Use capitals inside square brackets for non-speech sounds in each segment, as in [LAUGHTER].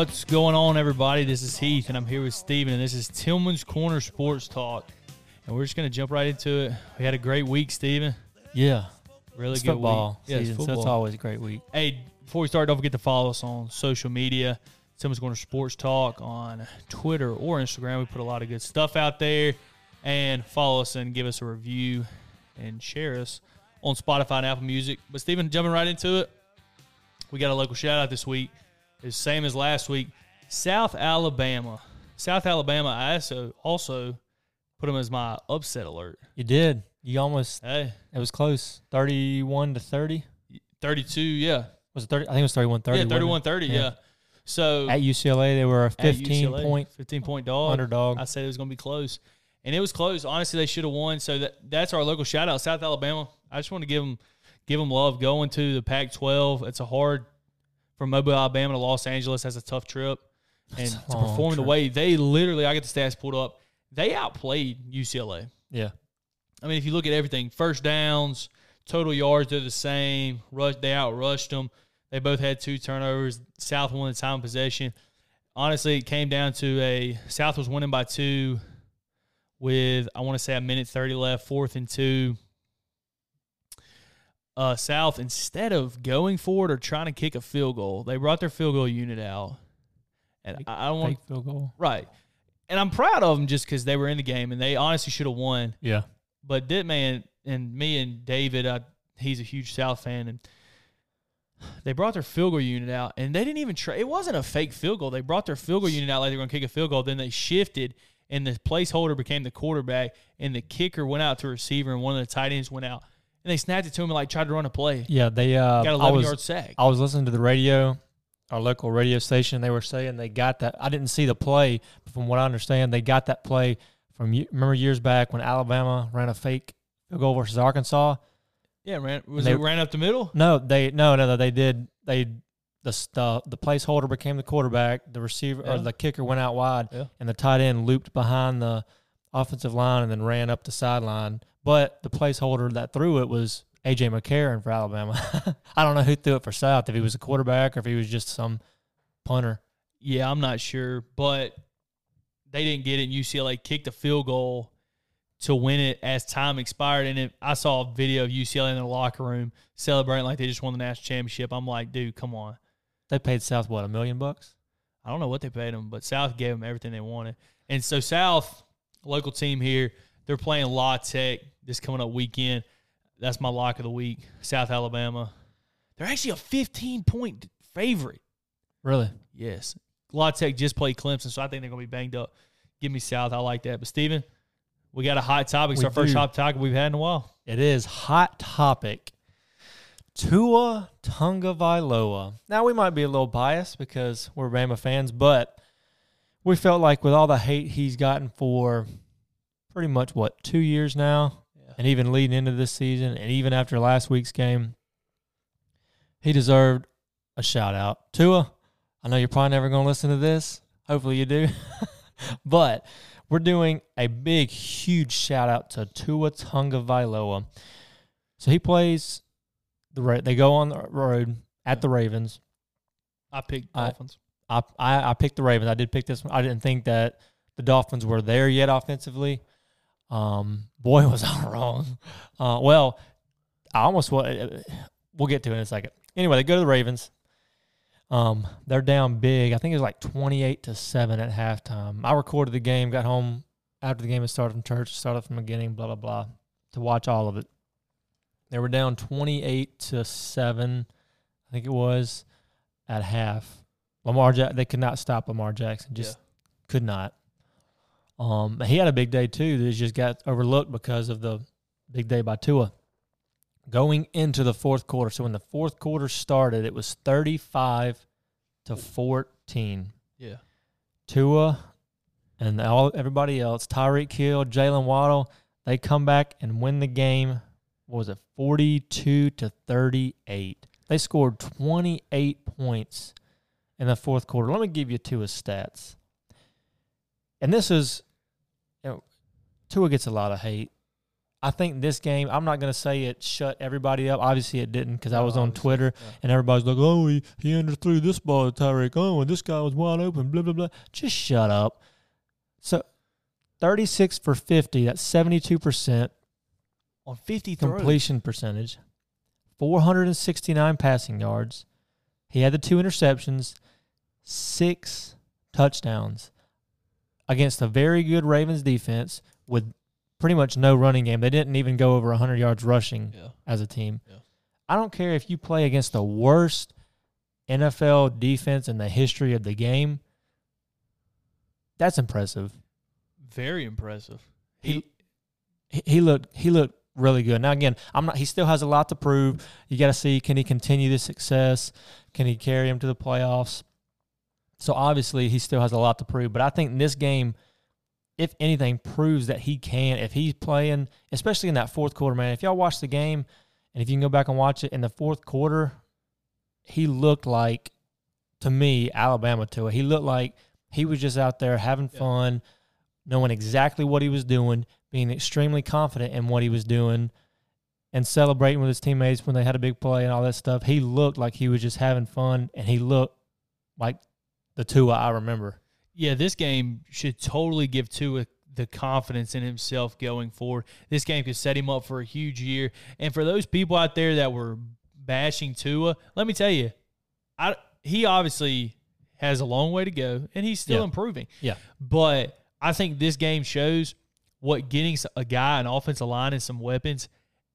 What's going on, everybody? This is Heath, and I'm here with Steven, and this is Tillman's Corner Sports Talk. And we're just going to jump right into it. We had a great week, Steven. Yeah, Really it's good football week. Yeah, it's season, so it's always a great week. Hey, before we start, don't forget to follow us on social media. Tillman's Corner Sports Talk on Twitter or Instagram. We put a lot of good stuff out there. And follow us and give us a review and share us on Spotify and Apple Music. But Steven, jumping right into it, we got a local shout out this week. It's same as last week. South Alabama. South Alabama, I also also put them as my upset alert. You did. You almost. Hey, It was close. Thirty-one to thirty. 32, yeah. Was it thirty? I think it was thirty-one thirty. yeah, 31 30, yeah. Yeah. So At UCLA, they were a at fifteen UCLA, point 15 point dog. underdog. I said it was going to be close, and it was close. Honestly, they should have won. So that that's our local shout out, South Alabama. I just want to give them give them love going to the Pac-12. It's a hard from Mobile, Alabama to Los Angeles. That's a tough trip, and to perform the way they literally, I get the stats pulled up. They outplayed UCLA. yeah, I mean, if you look at everything, first downs, total yards, they're the same. Rush, they outrushed them. They both had two turnovers. South won the time possession. Honestly, it came down to a South was winning by two with I want to say a minute thirty left, fourth and two. Uh, South instead of going forward or trying to kick a field goal, they brought their field goal unit out, and Fake- I I don't want field goal. right. And I'm proud of them just because they were in the game and they honestly should have won Yeah, but that man and me and David, I, he's a huge South fan, and they brought their field goal unit out, and they didn't even try. It wasn't a fake field goal. They brought their field goal unit out like they were going to kick a field goal. Then they shifted, and the placeholder became the quarterback, and the kicker went out to receiver, and one of the tight ends went out, and they snapped it to him and like tried to run a play. yeah. They uh, Got an I 11 was yard sack. I was listening to the radio, our local radio station. They were saying they got that. I didn't see the play, but from what I understand, they got that play from remember years back when Alabama ran a fake field goal versus Arkansas. Yeah, man. Was They- it ran up the middle? No, they no no no they did they the the the placeholder became the quarterback. The receiver Yeah. or the kicker went out wide, Yeah. and the tight end looped behind the offensive line and then ran up the sideline. But the placeholder that threw it was AJ McCarron for Alabama. [LAUGHS] I don't know who threw it for South. If he was a quarterback or if he was just some punter. Yeah, I'm not sure, but they didn't get it. And UCLA kicked a field goal to win it as time expired. And it, I saw a video of UCLA in the locker room celebrating like they just won the national championship. I'm like, dude, come on. They paid South what a million bucks. I don't know what they paid them, but South gave them everything they wanted. And so South, local team here, they're playing La Tech this coming up weekend. That's my lock of the week. South Alabama. They're actually a 15 point favorite. Really? Yes. La Tech just played Clemson, so I think they're going to be banged up. Give me South. I like that. But, Steven, we got a hot topic. It's We our first hot topic we've had in a while. It is hot topic. Tua Tagovailoa. Now we might be a little biased because we're Bama fans, but we felt like with all the hate he's gotten for pretty much what two years now, Yeah. and even leading into this season, and even after last week's game, he deserved a shout out. Tua, I know you're probably never going to listen to this. Hopefully you do, [LAUGHS] but we're doing a big, huge shout out to Tua Tagovailoa. So he plays the they go on the road at the Ravens. I picked Dolphins. I, I picked the Ravens. I did pick this one. I didn't think that the Dolphins were there yet offensively. Um, boy, [LAUGHS] was I wrong. Uh, well, I almost we'll get to it in a second. Anyway, they go to the Ravens. Um, they're down big. I think it was like twenty eight to seven at halftime. I recorded the game, got home after the game had started from church, started from the beginning, blah blah blah, to watch all of it. They were down twenty eight to seven, I think it was, at half. Lamar Jack they could not stop Lamar Jackson. Just could not. Um, he had a big day too. That just got overlooked because of the big day by Tua. Going into the fourth quarter, so when the fourth quarter started, it was thirty-five to fourteen. Yeah. Tua and all everybody else, Tyreek Hill, Jaylen Waddle, they come back and win the game. What was it, forty-two to thirty-eight? They scored twenty-eight points in the fourth quarter. Let me give you Tua's stats. And this is, you know, Tua gets a lot of hate. I think this game, I'm not going to say it shut everybody up. Obviously, it didn't because I was on Twitter yeah. and everybody's like, oh, he, he underthrew this ball to Tyreek Owen. This guy was wide open, blah, blah, blah. Just shut up. So 36 for 50, that's 72% On 50 completion percentage, 469 passing yards. He had the two interceptions, six touchdowns against a very good Ravens defense with pretty much no running game. They didn't even go over 100 yards rushing Yeah. as a team. Yeah. I don't care if you play against the worst NFL defense in the history of the game. That's impressive. Very impressive. He- He, looked he looked really good. Now again, I'm not. He still has a lot to prove. You got to see can he continue this success? Can he carry him to the playoffs? So obviously he still has a lot to prove. But I think in this game, if anything, proves that he can. If he's playing, especially in that fourth quarter, man. If y'all watch the game, and if you can go back and watch it in the fourth quarter, he looked like to me Alabama to it. He looked like he was just out there having fun, knowing exactly what he was doing, being extremely confident in what he was doing, and celebrating with his teammates when they had a big play and all that stuff. He looked like he was just having fun, and he looked like the Tua I remember. yeah, this game should totally give Tua the confidence in himself going forward. This game could set him up for a huge year. And for those people out there that were bashing Tua, let me tell you, I he obviously has a long way to go, and he's still Yeah. improving. Yeah. But I think this game shows what getting a guy, an offensive line, and some weapons,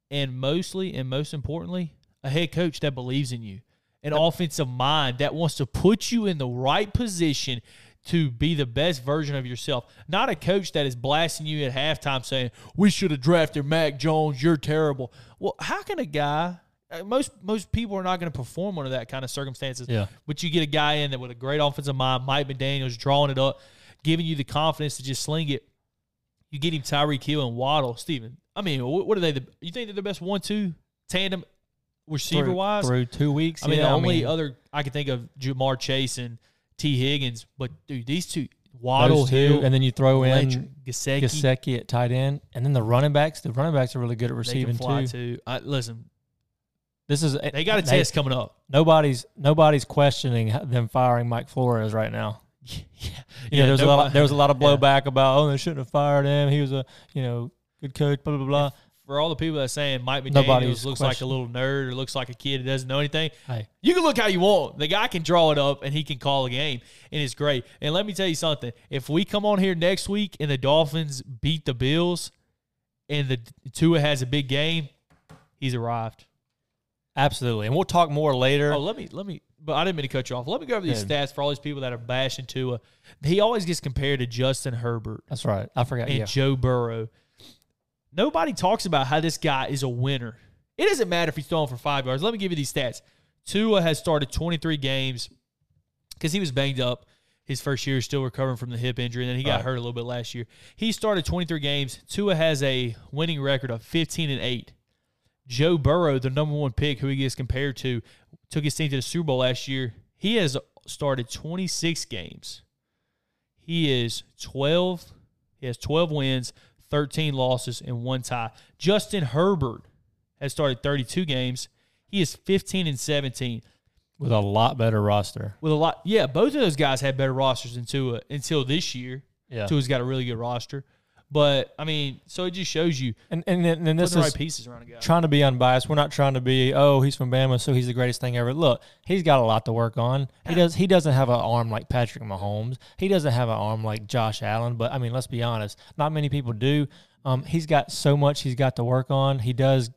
and mostly and most importantly, a head coach that believes in you, an offensive mind that wants to put you in the right position to be the best version of yourself. Not a coach that is blasting you at halftime saying, "We should have drafted Mac Jones. You're terrible." Well, how can a guy? uh, Most most people are not going to perform under that kind of circumstances. Yeah. But you get a guy in that with a great offensive mind, Mike McDaniel's drawing it up, giving you the confidence to just sling it. You get him Tyreek Hill and Waddle, Steven. I mean, what are they? The, you think they're the best one-two tandem receiver wise? through two weeks. I mean, yeah, the only other I can think of Ja'Marr Chase and Tee Higgins, but dude, these two Waddle two, Hill and then you throw in Gesicki, Gasecki at tight end, and then the running backs. The running backs are really good at they receiving too. too. I, listen, This is they got a test coming up. Nobody's nobody's questioning them firing Mike Flores right now. [LAUGHS] yeah, You know, there's a lot. Of, there was a lot of [LAUGHS] yeah. blowback about oh they shouldn't have fired him. He was a you know good coach. Blah blah blah. For all the people that are saying Mike McDaniels looks like a little nerd or looks like a kid who doesn't know anything. Hey, You can look how you want. The guy can draw it up and he can call a game, and it's great. And let me tell you something: if we come on here next week and the Dolphins beat the Bills, and the Tua has a big game, he's arrived. absolutely. And we'll talk more later. Oh, let me let me. But I didn't mean to cut you off. Let me go over these Good. stats for all these people that are bashing Tua. He always gets compared to Justin Herbert That's right. I forgot. and Yeah. Joe Burrow. Nobody talks about how this guy is a winner. It doesn't matter if he's throwing for five yards. Let me give you these stats. Tua has started 23 games because he was banged up his first year, still recovering from the hip injury, and then he got Right. hurt a little bit last year. He started 23 games. Tua has a winning record of 15 and 8. Joe Burrow, the number one pick, who he gets compared to, took his team to the Super Bowl last year. He has started 26 games. He is 12. He has 12 wins, 13 losses, and one tie. Justin Herbert has started 32 games. He is 15 and 17 With a lot better roster. with a lot. Yeah, both of those guys had better rosters than Tua until this year. Yeah. Tua's got a really good roster. But, I mean, so it just shows you And and then, and this is right pieces around a guy. trying to be unbiased. We're not trying to be, oh, he's from Bama, so he's the greatest thing ever. Look, he's got a lot to work on. He does. He doesn't have an arm like Patrick Mahomes. He doesn't have an arm like Josh Allen. But I mean, let's be honest, not many people do. Um, he's got so much he's got to work on. He does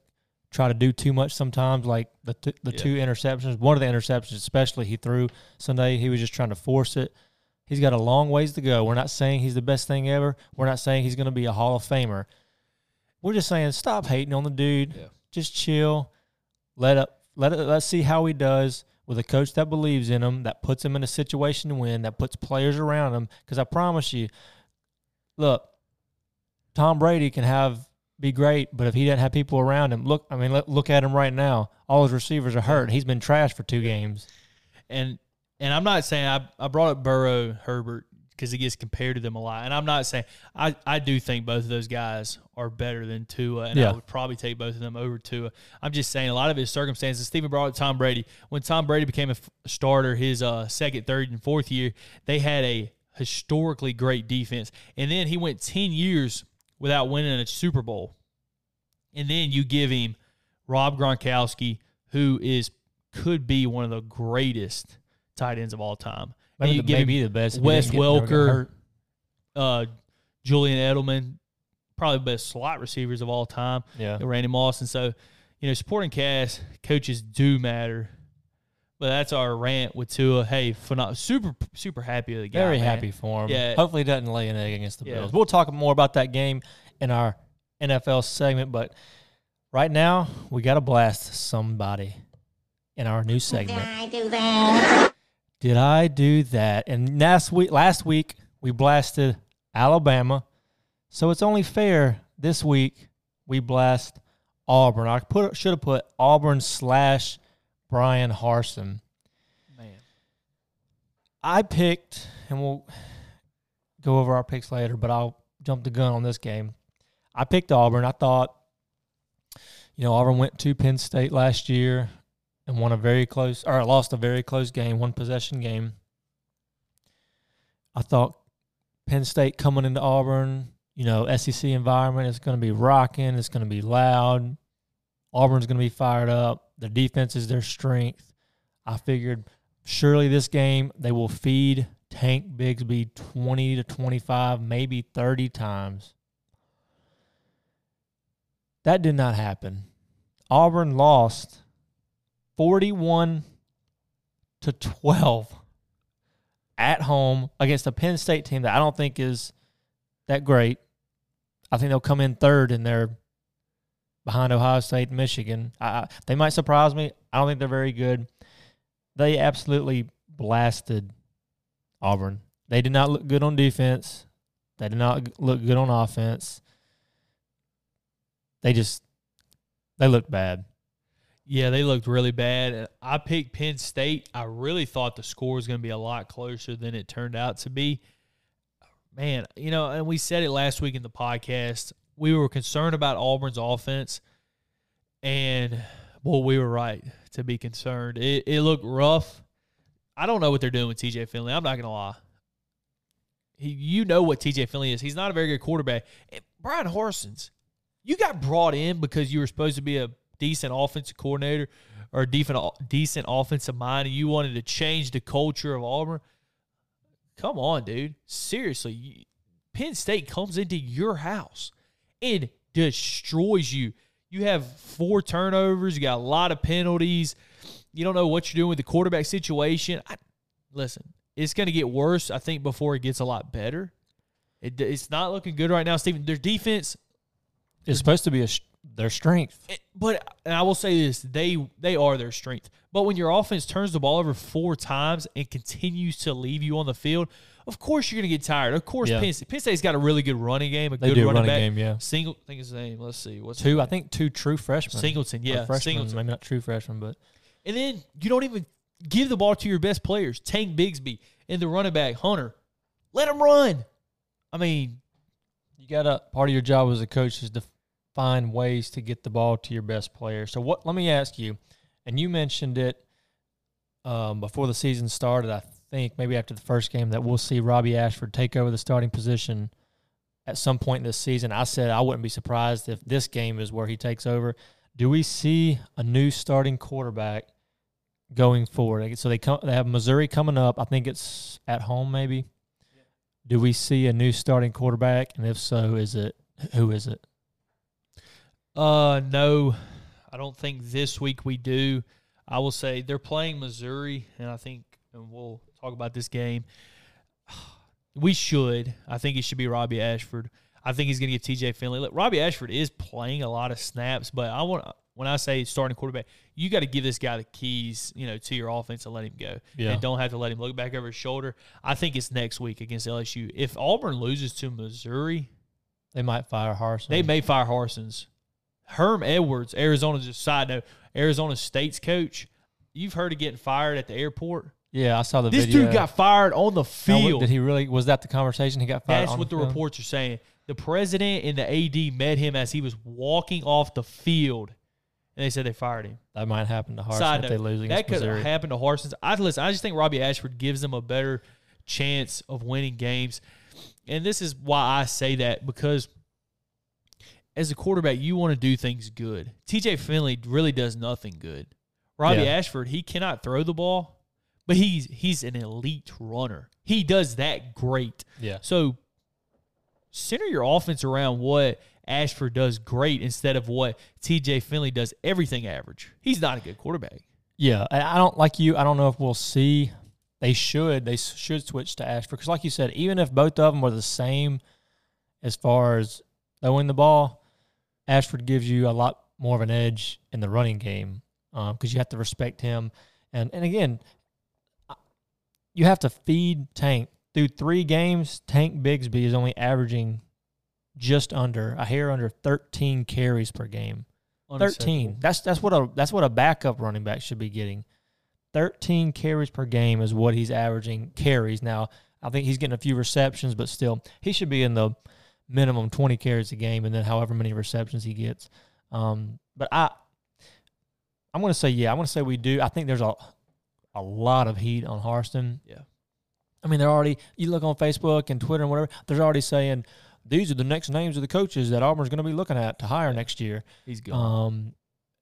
try to do too much sometimes, like the t- the Yeah. two interceptions. One of the interceptions, especially, he threw Sunday. He was just trying to force it. He's got a long ways to go. We're not saying he's the best thing ever. We're not saying he's going to be a Hall of Famer. We're just saying stop hating on the dude. Yeah. Just chill. Let up. Let it. Let's see how he does with a coach that believes in him, that puts him in a situation to win, that puts players around him. Because I promise you, look, Tom Brady can have be great, but if he doesn't have people around him, look. I mean, look, look at him right now. All his receivers are hurt. He's been trashed for two games. And and I'm not saying I, I brought up Burrow Herbert because he gets compared to them a lot. And I'm not saying I, I do think both of those guys are better than Tua, and Yeah. I would probably take both of them over Tua. I'm just saying a lot of his circumstances. Stephen brought up Tom Brady. When Tom Brady became a f- starter, his uh, second, third, and fourth year, they had a historically great defense, and then he went ten years without winning a Super Bowl, and then you give him Rob Gronkowski, who is could be one of the greatest tight ends of all time. Maybe, you the, give him maybe the best. Wes didn't get- never get Welker, uh, Julian Edelman, probably the best slot receivers of all time. Yeah. Randy Moss, and so you know, supporting cast coaches do matter. But that's our rant with Tua. Hey, phenom- super super happy with the guy. Very man. happy for him. Yeah. Hopefully, he doesn't lay an egg against the Yeah. Bills. We'll talk more about that game in our NFL segment, but right now we got to blast somebody in our new segment. I do that? Did I do that? And last week, last week we blasted Alabama, so it's only fair this week we blast Auburn. I put should have put Auburn slash Bryan Harsin. Man. I picked, and we'll go over our picks later, but I'll jump the gun on this game. I picked Auburn. I thought, you know, Auburn went to Penn State last year and won a very close, or lost a very close game, one possession game. I thought Penn State coming into Auburn, you know, SEC environment, it's going to be rocking, it's going to be loud. Auburn's going to be fired up. Their defense is their strength. I figured surely this game they will feed Tank Bigsby 20 to 25, maybe 30 times. That did not happen. Auburn lost 41 to 12 at home against a Penn State team that I don't think is that great. I think they'll come in third in their behind Ohio State and Michigan. I, they might surprise me. I don't think they're very good. They absolutely blasted Auburn. They did not look good on defense. They did not look good on offense. They just they looked bad. Yeah, they looked really bad. I picked Penn State. I really thought the score was going to be a lot closer than it turned out to be. Man, you know, and we said it last week in the podcast. We were concerned about Auburn's offense, and well, we were right to be concerned. It, it looked rough. I don't know what they're doing with TJ Finley. I'm not going to lie. He, you know what TJ Finley is. He's not a very good quarterback. And Bryan Harsin's, you got brought in because you were supposed to be a decent offensive coordinator or decent, decent offensive mind and you wanted to change the culture of Auburn. Come on, dude. Seriously. You, Penn State comes into your house and destroys you. You have four turnovers. You got a lot of penalties. You don't know what you're doing with the quarterback situation. I, listen, it's going to get worse, I think, before it gets a lot better. It, it's not looking good right now, Stephen. Their defense is supposed to be a their strength. it- but and I will say this: they they are their strength. But when your offense turns the ball over four times and continues to leave you on the field, of course you're going to get tired. Of course, Yeah. Penn, State, Penn State's got a really good running game, a They good running running back. game, yeah. Single, I think his name. Let's see, what's Two, I think two true freshmen. Singleton. Yeah, freshmen, Singleton. maybe not true freshmen, but And then you don't even give the ball to your best players, Tank Bigsby and the running back Hunter. Let them run. I mean, you got to part of your job as a coach is to find ways to get the ball to your best player. So what? Let me ask you, and you mentioned it um, before the season started. I think maybe after the first game that we'll see Robbie Ashford take over the starting position at some point this season. I said I wouldn't be surprised if this game is where he takes over. Do we see a new starting quarterback going forward? So they come, they have Missouri coming up. I think it's at home, maybe. Do we see a new starting quarterback? And if so, is it who is it? Uh, no, I don't think this week we do. I will say they're playing Missouri, and I think, and we'll talk about this game. [SIGHS] We should. I think it should be Robbie Ashford. I think he's going to give TJ Finley. Look, Robbie Ashford is playing a lot of snaps, but I want when I say starting quarterback, you got to give this guy the keys, you know, to your offense and let him go. Yeah. And don't have to let him look back over his shoulder. I think it's next week against LSU. If Auburn loses to Missouri, They might fire Harsin. they may fire Harsin's. Herm Edwards, Arizona. Just side note, Arizona State's coach. You've heard of getting fired at the airport. Yeah, I saw the This video. dude got fired on the field. Did he really? Was that the conversation he got fired? That's what the field? reports are saying. The president and the AD met him as he was walking off the field, and they said they fired him. That might happen to Harsin Side if they lose that could Missouri. happen to Harsin's. I listen. I just think Robbie Ashford gives them a better chance of winning games, and this is why I say that because as a quarterback, you want to do things good. T.J. Finley really does nothing good. Robbie Yeah. Ashford, he cannot throw the ball, but he's he's an elite runner. He does that great. yeah, So center your offense around what Ashford does great instead of what TJ Finley does everything average. He's not a good quarterback. yeah. I don't like you. I don't know if we'll see. They should. They should switch to Ashford because, like you said, even if both of them are the same as far as throwing the ball, Ashford gives you a lot more of an edge in the running game um, because you have to respect him. And and again, uh, you have to feed Tank through three games. Tank Bigsby is only averaging just under a hair under 13 carries per game. 13. That's that's what a that's what a backup running back should be getting. 13 carries per game is what he's averaging carries. Now, I think he's getting a few receptions, but still he should be in the minimum 20 carries a game and then however many receptions he gets. Um, but I I'm going to say yeah, I'm going to say we do. I think there's a a lot of heat on Harsin. Yeah. I mean, they're already you look on Facebook and Twitter and whatever, they're already saying these are the next names of the coaches that Auburn's going to be looking at to hire next year. He's gone. Um,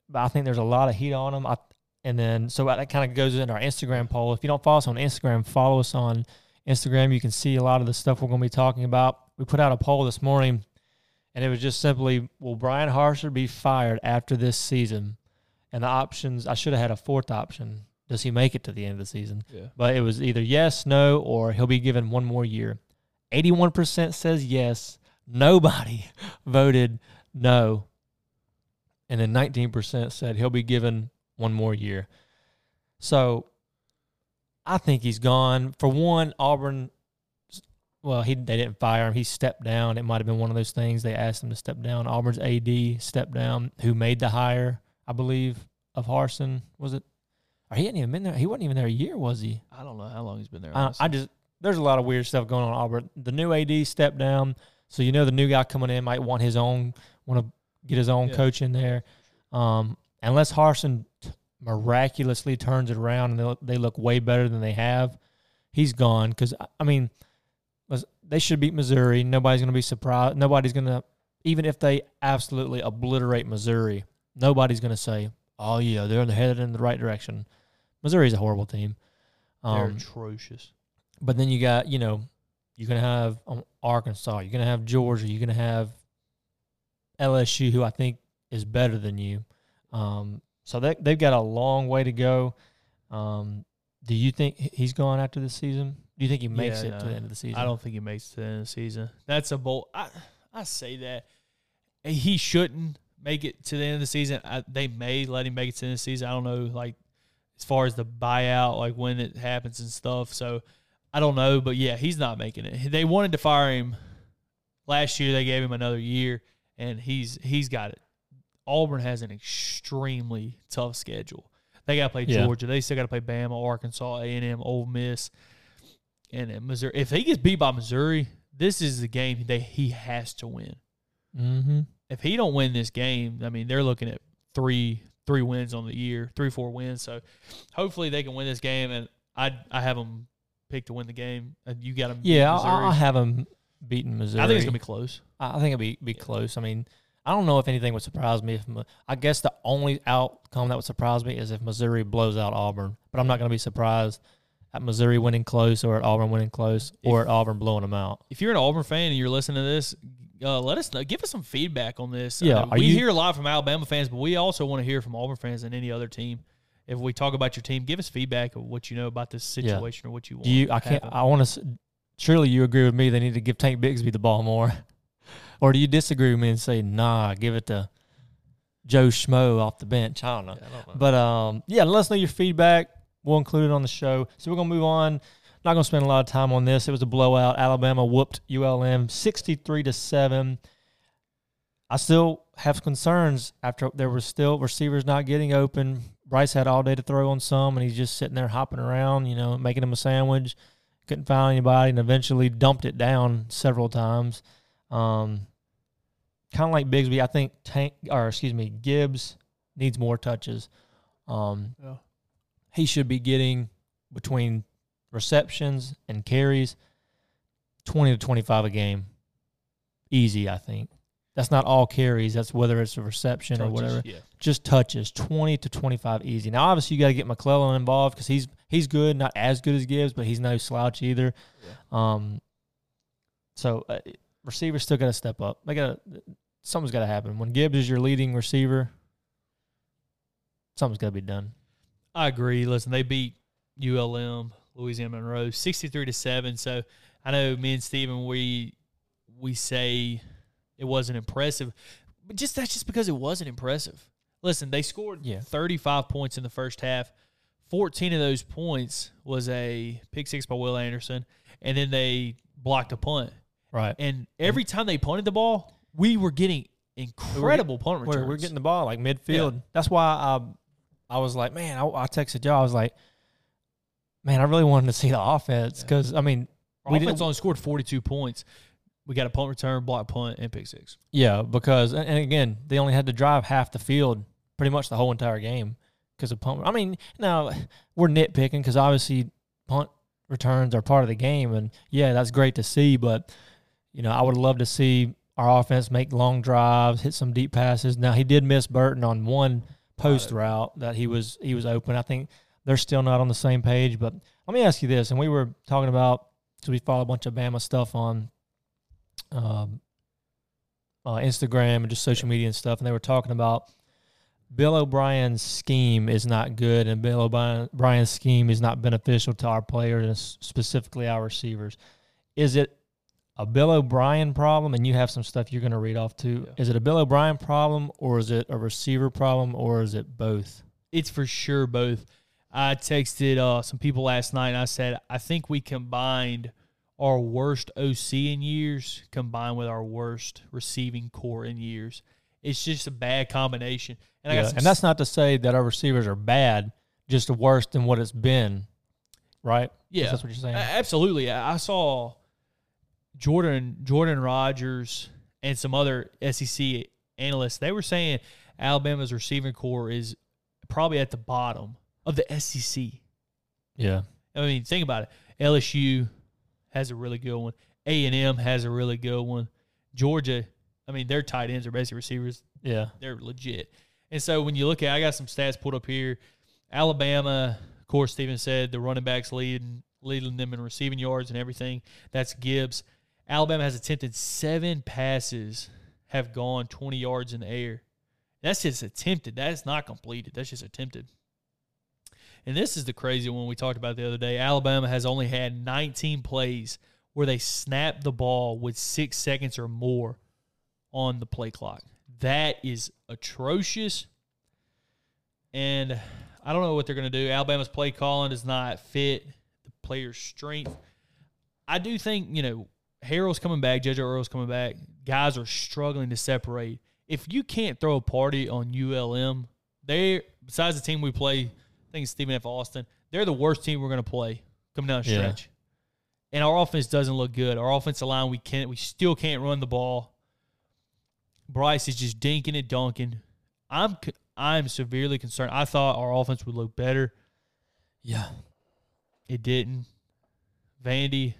but I think there's a lot of heat on him. I, and then so that kind of goes into our Instagram poll. If you don't follow us on Instagram, follow us on Instagram. You can see a lot of the stuff we're going to be talking about. We put out a poll this morning, and it was just simply, will Bryan Harsin be fired after this season? And the options, I should have had a fourth option. Does he make it to the end of the season? yeah. But it was either yes, no, or he'll be given one more year. 81% says yes. Nobody [LAUGHS] voted no. And then 19% said he'll be given one more year. So I think he's gone. For one, Auburn, well, he they didn't fire him. He stepped down. It might have been one of those things. They asked him to step down. Auburn's AD stepped down, who made the hire, I believe, of Harsin. Was it? Or he hadn't even been there. He wasn't even there a year, was he? I don't know how long he's been there. I. I just there's a lot of weird stuff going on Auburn. The new AD stepped down, so you know the new guy coming in might want his own, want to get his own Yeah. coach in there. Um, unless Harsin t- miraculously turns it around and they look, way better than they have, he's gone. Because I mean, they should beat Missouri. Nobody's going to be surprised. Nobody's going to, even if they absolutely obliterate Missouri, nobody's going to say, "Oh yeah, they're headed in the right direction." Missouri's a horrible team. They're Um, atrocious. but then you got, you know, you're going to have um, Arkansas, you're going to have Georgia, you're going to have LSU, who I think is better than you. Um, so they, they've got a long way to go. Um, do you think he- he's gone after this season? Do you think he makes Yeah, it to the end of the season? I don't think he makes it to the end of the season. That's a bold. I I say that he shouldn't make it to the end of the season. I, they may let him make it to the end of the season. I don't know, like as far as the buyout, like when it happens and stuff. So I don't know, but yeah, he's not making it. They wanted to fire him last year. They gave him another year, and he's he's got it. Auburn has an extremely tough schedule. They got to play Yeah. Georgia. They still got to play Bama, Arkansas, A and M, Ole Miss, and Missouri. If he gets beat by Missouri, this is the game that he has to win. Mm-hmm. If he don't win this game, I mean they're looking at three three wins on the year, three four wins. So hopefully they can win this game, and I I have them pick to win the game. And you got them. Yeah, I'll, I'll have him beating Missouri. I think it's gonna be close. I think it'd be be close. I mean, I don't know if anything would surprise me. If I guess the only outcome that would surprise me is if Missouri blows out Auburn. But I'm not going to be surprised at Missouri winning close or at Auburn winning close or at Auburn blowing them out. If you're an Auburn fan and you're listening to this, uh, let us know. Give us some feedback on this. Yeah, Uh, we you- hear a lot from Alabama fans, but we also want to hear from Auburn fans and any other team. If we talk about your team, give us feedback of what you know about this situation or what you want. Do you? I can't. happen. I want to. Surely you agree with me. They need to give Tank Bigsby the ball more, [LAUGHS] or do you disagree with me and say, Nah, give it to Joe Schmo off the bench? I don't know. Yeah, I don't know. But um, yeah, let us know your feedback. We'll include it on the show. So we're gonna move on. Not gonna spend a lot of time on this. It was a blowout. Alabama whooped ULM sixty-three to seven. I still have concerns after there were still receivers not getting open. Bryce had all day to throw on some, and he's just sitting there hopping around, you know, making him a sandwich. Couldn't find anybody, and eventually dumped it down several times. Um, kind of like Bigsby, I think Tank or excuse me, Gibbs needs more touches. Um, Yeah. He should be getting between receptions and carries twenty to twenty five a game, easy. I think that's not all carries. That's whether it's a reception or whatever Yeah. just touches 20 to 25 easy. Now, obviously, you got to get McClellan involved because he's he's good, not as good as Gibbs, but he's no slouch either. Um, so uh, receivers still got to step up. They got something's got to happen when Gibbs is your leading receiver. Something's got to be done. I agree. Listen, they beat ULM, Louisiana Monroe, sixty-three to seven. So I know me and Steven, we we say it wasn't impressive, but just that's just because it wasn't impressive. Listen, they scored Yeah. thirty-five points in the first half. Fourteen of those points was a pick six by Will Anderson, and then they blocked a punt. Right. And every time they punted the ball, we were getting incredible punt returns. We're, we're getting the ball like midfield. That's why I I was like, man, I, I texted y'all. I was like, man, I really wanted to see the offense because I mean, Our we offense didn't- only scored 42 points. We got a punt return, block punt, and pick six. Yeah, because and and again, they only had to drive half the field pretty much the whole entire game because of punt. I mean, now we're nitpicking because obviously punt returns are part of the game, and yeah, that's great to see. But you know, I would love to see our offense make long drives, hit some deep passes. Now he did miss Burton on one post route that he was he was open. I think they're still not on the same page. But let me ask you this: and we were talking about so we follow a bunch of Bama stuff on um, uh, Instagram and just social media and stuff, and they were talking about Bill O'Brien's scheme is not good, and Bill O'Brien's scheme is not beneficial to our players and specifically our receivers. Is it a Bill O'Brien problem? And you have some stuff you're going to read off too. Yeah. Is it a Bill O'Brien problem, or is it a receiver problem, or is it both? It's for sure both. I texted uh, some people last night and I said, I think we combined our worst OC in years combined with our worst receiving corps in years. It's just a bad combination. And I Yeah, and that's not to say that our receivers are bad, just worse than what it's been, right? Yeah, that's what you're saying. Absolutely. I saw Jordan Jordan Rodgers and some other SEC analysts. They were saying Alabama's receiving corps is probably at the bottom of the SEC. yeah, I mean, think about it. LSU has a really good one. A and M has a really good one. Georgia, I mean, their tight ends are basically receivers yeah, they're legit. And so when you look at, I got some stats pulled up here. Alabama, of course, Steven said the running backs leading leading them in receiving yards and everything. That's Gibbs. Alabama has attempted seven passes, have gone 20 yards in the air. That's just attempted. That's not completed. That's just attempted. And this is the crazy one we talked about the other day. Alabama has only had 19 plays where they snapped the ball with six seconds or more on the play clock. That is atrocious. And I don't know what they're going to do. Alabama's play calling does not fit the player's strength. I do think, you know, Harrell's coming back, JJ Earl's coming back. Guys are struggling to separate. If you can't throw a party on ULM, they besides the team we play, I think it's Stephen F. Austin, they're the worst team we're going to play coming down the Yeah. stretch. And our offense doesn't look good. Our offensive line, we can't, we still can't run the ball. Bryce is just dinking and dunking. I'm I'm severely concerned. I thought our offense would look better. yeah. It didn't. Vandy,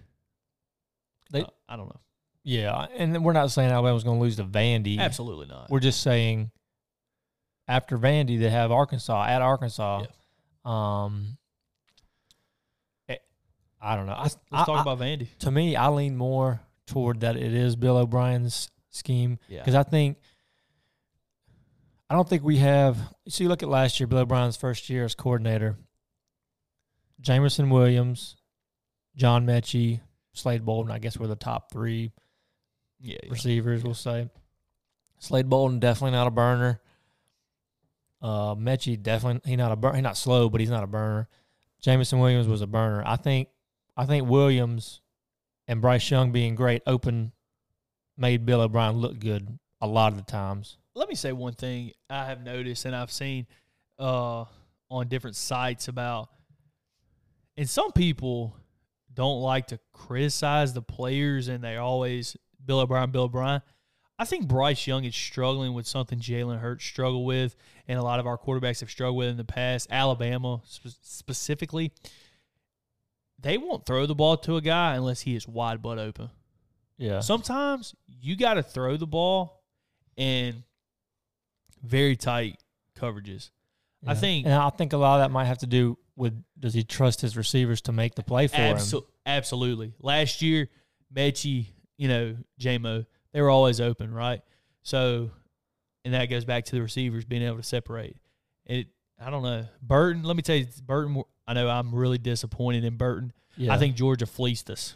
They- uh, I don't know. Yeah, and we're not saying Alabama's going to lose to Vandy. Absolutely not. We're just saying after Vandy they have Arkansas at Arkansas. Um, eh, I don't know. I, Let's I- talk about Vandy. to me, I lean more toward that it is Bill O'Brien's scheme Yeah. because I think I don't think we have. So you look at last year, Bill O'Brien's first year as coordinator. Jameson Williams, John Metchie, Slade Bolden. I guess were the top three Yeah, yeah. receivers. We'll say Slade Bolden definitely not a burner. Uh, Metchie definitely he not a bur- he not slow, but he's not a burner. Jameson Williams was a burner. I think I think Williams and Bryce Young being great open made Bill O'Brien look good a lot of the times. Let me say one thing I have noticed and I've seen uh, on different sites about, and some people don't like to criticize the players, and they always Bill O'Brien, Bill O'Brien. I think Bryce Young is struggling with something Jalen Hurts struggled with, and a lot of our quarterbacks have struggled with in the past. Alabama spe- specifically, they won't throw the ball to a guy unless he is wide butt open. Yeah. Sometimes you got to throw the ball in very tight coverages. I think and I think a lot of that might have to do with does he trust his receivers to make the play for him? Absolutely. Last year, Metchie, you know, JMO, they were always open, right? So, and that goes back to the receivers being able to separate. It, I don't know. Burton, let me tell you, Burton, I know I'm really disappointed in Burton. Yeah. I think Georgia fleeced us.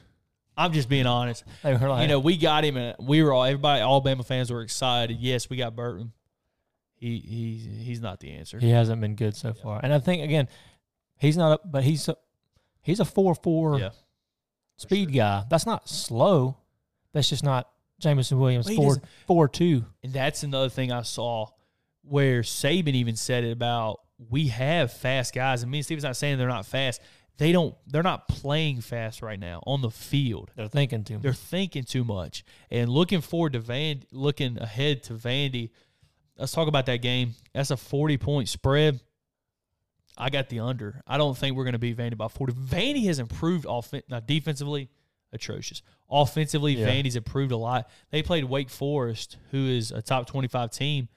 I'm just being honest. like, you know, we got him, and we were all everybody, Alabama fans were excited. Yes, we got Burton. He he's he's not the answer. he hasn't been good so far. And I think again, he's not a, but he's a, he's a four four Yeah. speed guy. That's not slow. That's just not Jameson Williams Well, four four two. And that's another thing I saw where Saban even said it about we have fast guys. And me and Steven's not saying they're not fast. They don't they're not playing fast right now on the field. They're thinking too much. They're thinking too much. And looking forward to Van looking ahead to Vandy. Let's talk about that game. That's a 40 point spread. I got the under. I don't think we're going to beat Vandy by 40. Vandy has improved off- now defensively, atrocious. Offensively, Yeah. Vandy's improved a lot. They played Wake Forest, who is a top 25 team,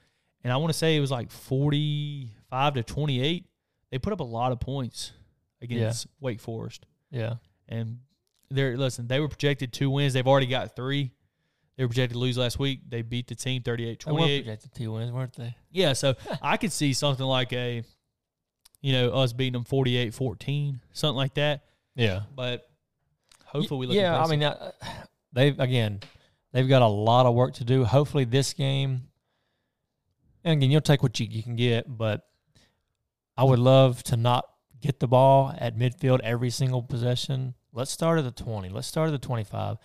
and I want to say it was like 45 to 28. They put up a lot of points against Wake Forest. yeah. And they're listen, they were projected two wins. They've already got three. They were projected to lose last week. They beat the team 38 They were 28. projected two wins, weren't they? Yeah, so [LAUGHS] I could see something like a, you know, us beating them 48 14, something like that. Yeah. But hopefully we look yeah, I mean, uh, they've again, they've got a lot of work to do. Hopefully, this game, and again, you'll take what you, you can get, but I would love to not get the ball at midfield every single possession. Let's start at the twenty. Let's start at the twenty-five.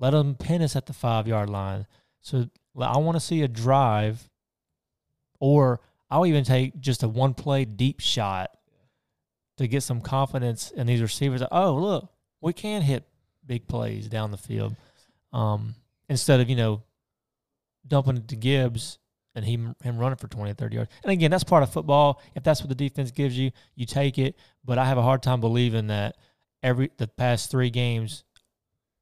Let them pin us at the five-yard line. So I want to see a drive, or I'll even take just a one-play deep shot to get some confidence in these receivers. Oh, look, we can hit big plays down the field um, instead of you know dumping it to Gibbs and he him running for 20 or 30 yards. And again, that's part of football. If that's what the defense gives you, you take it. But I have a hard time believing that every the past three games,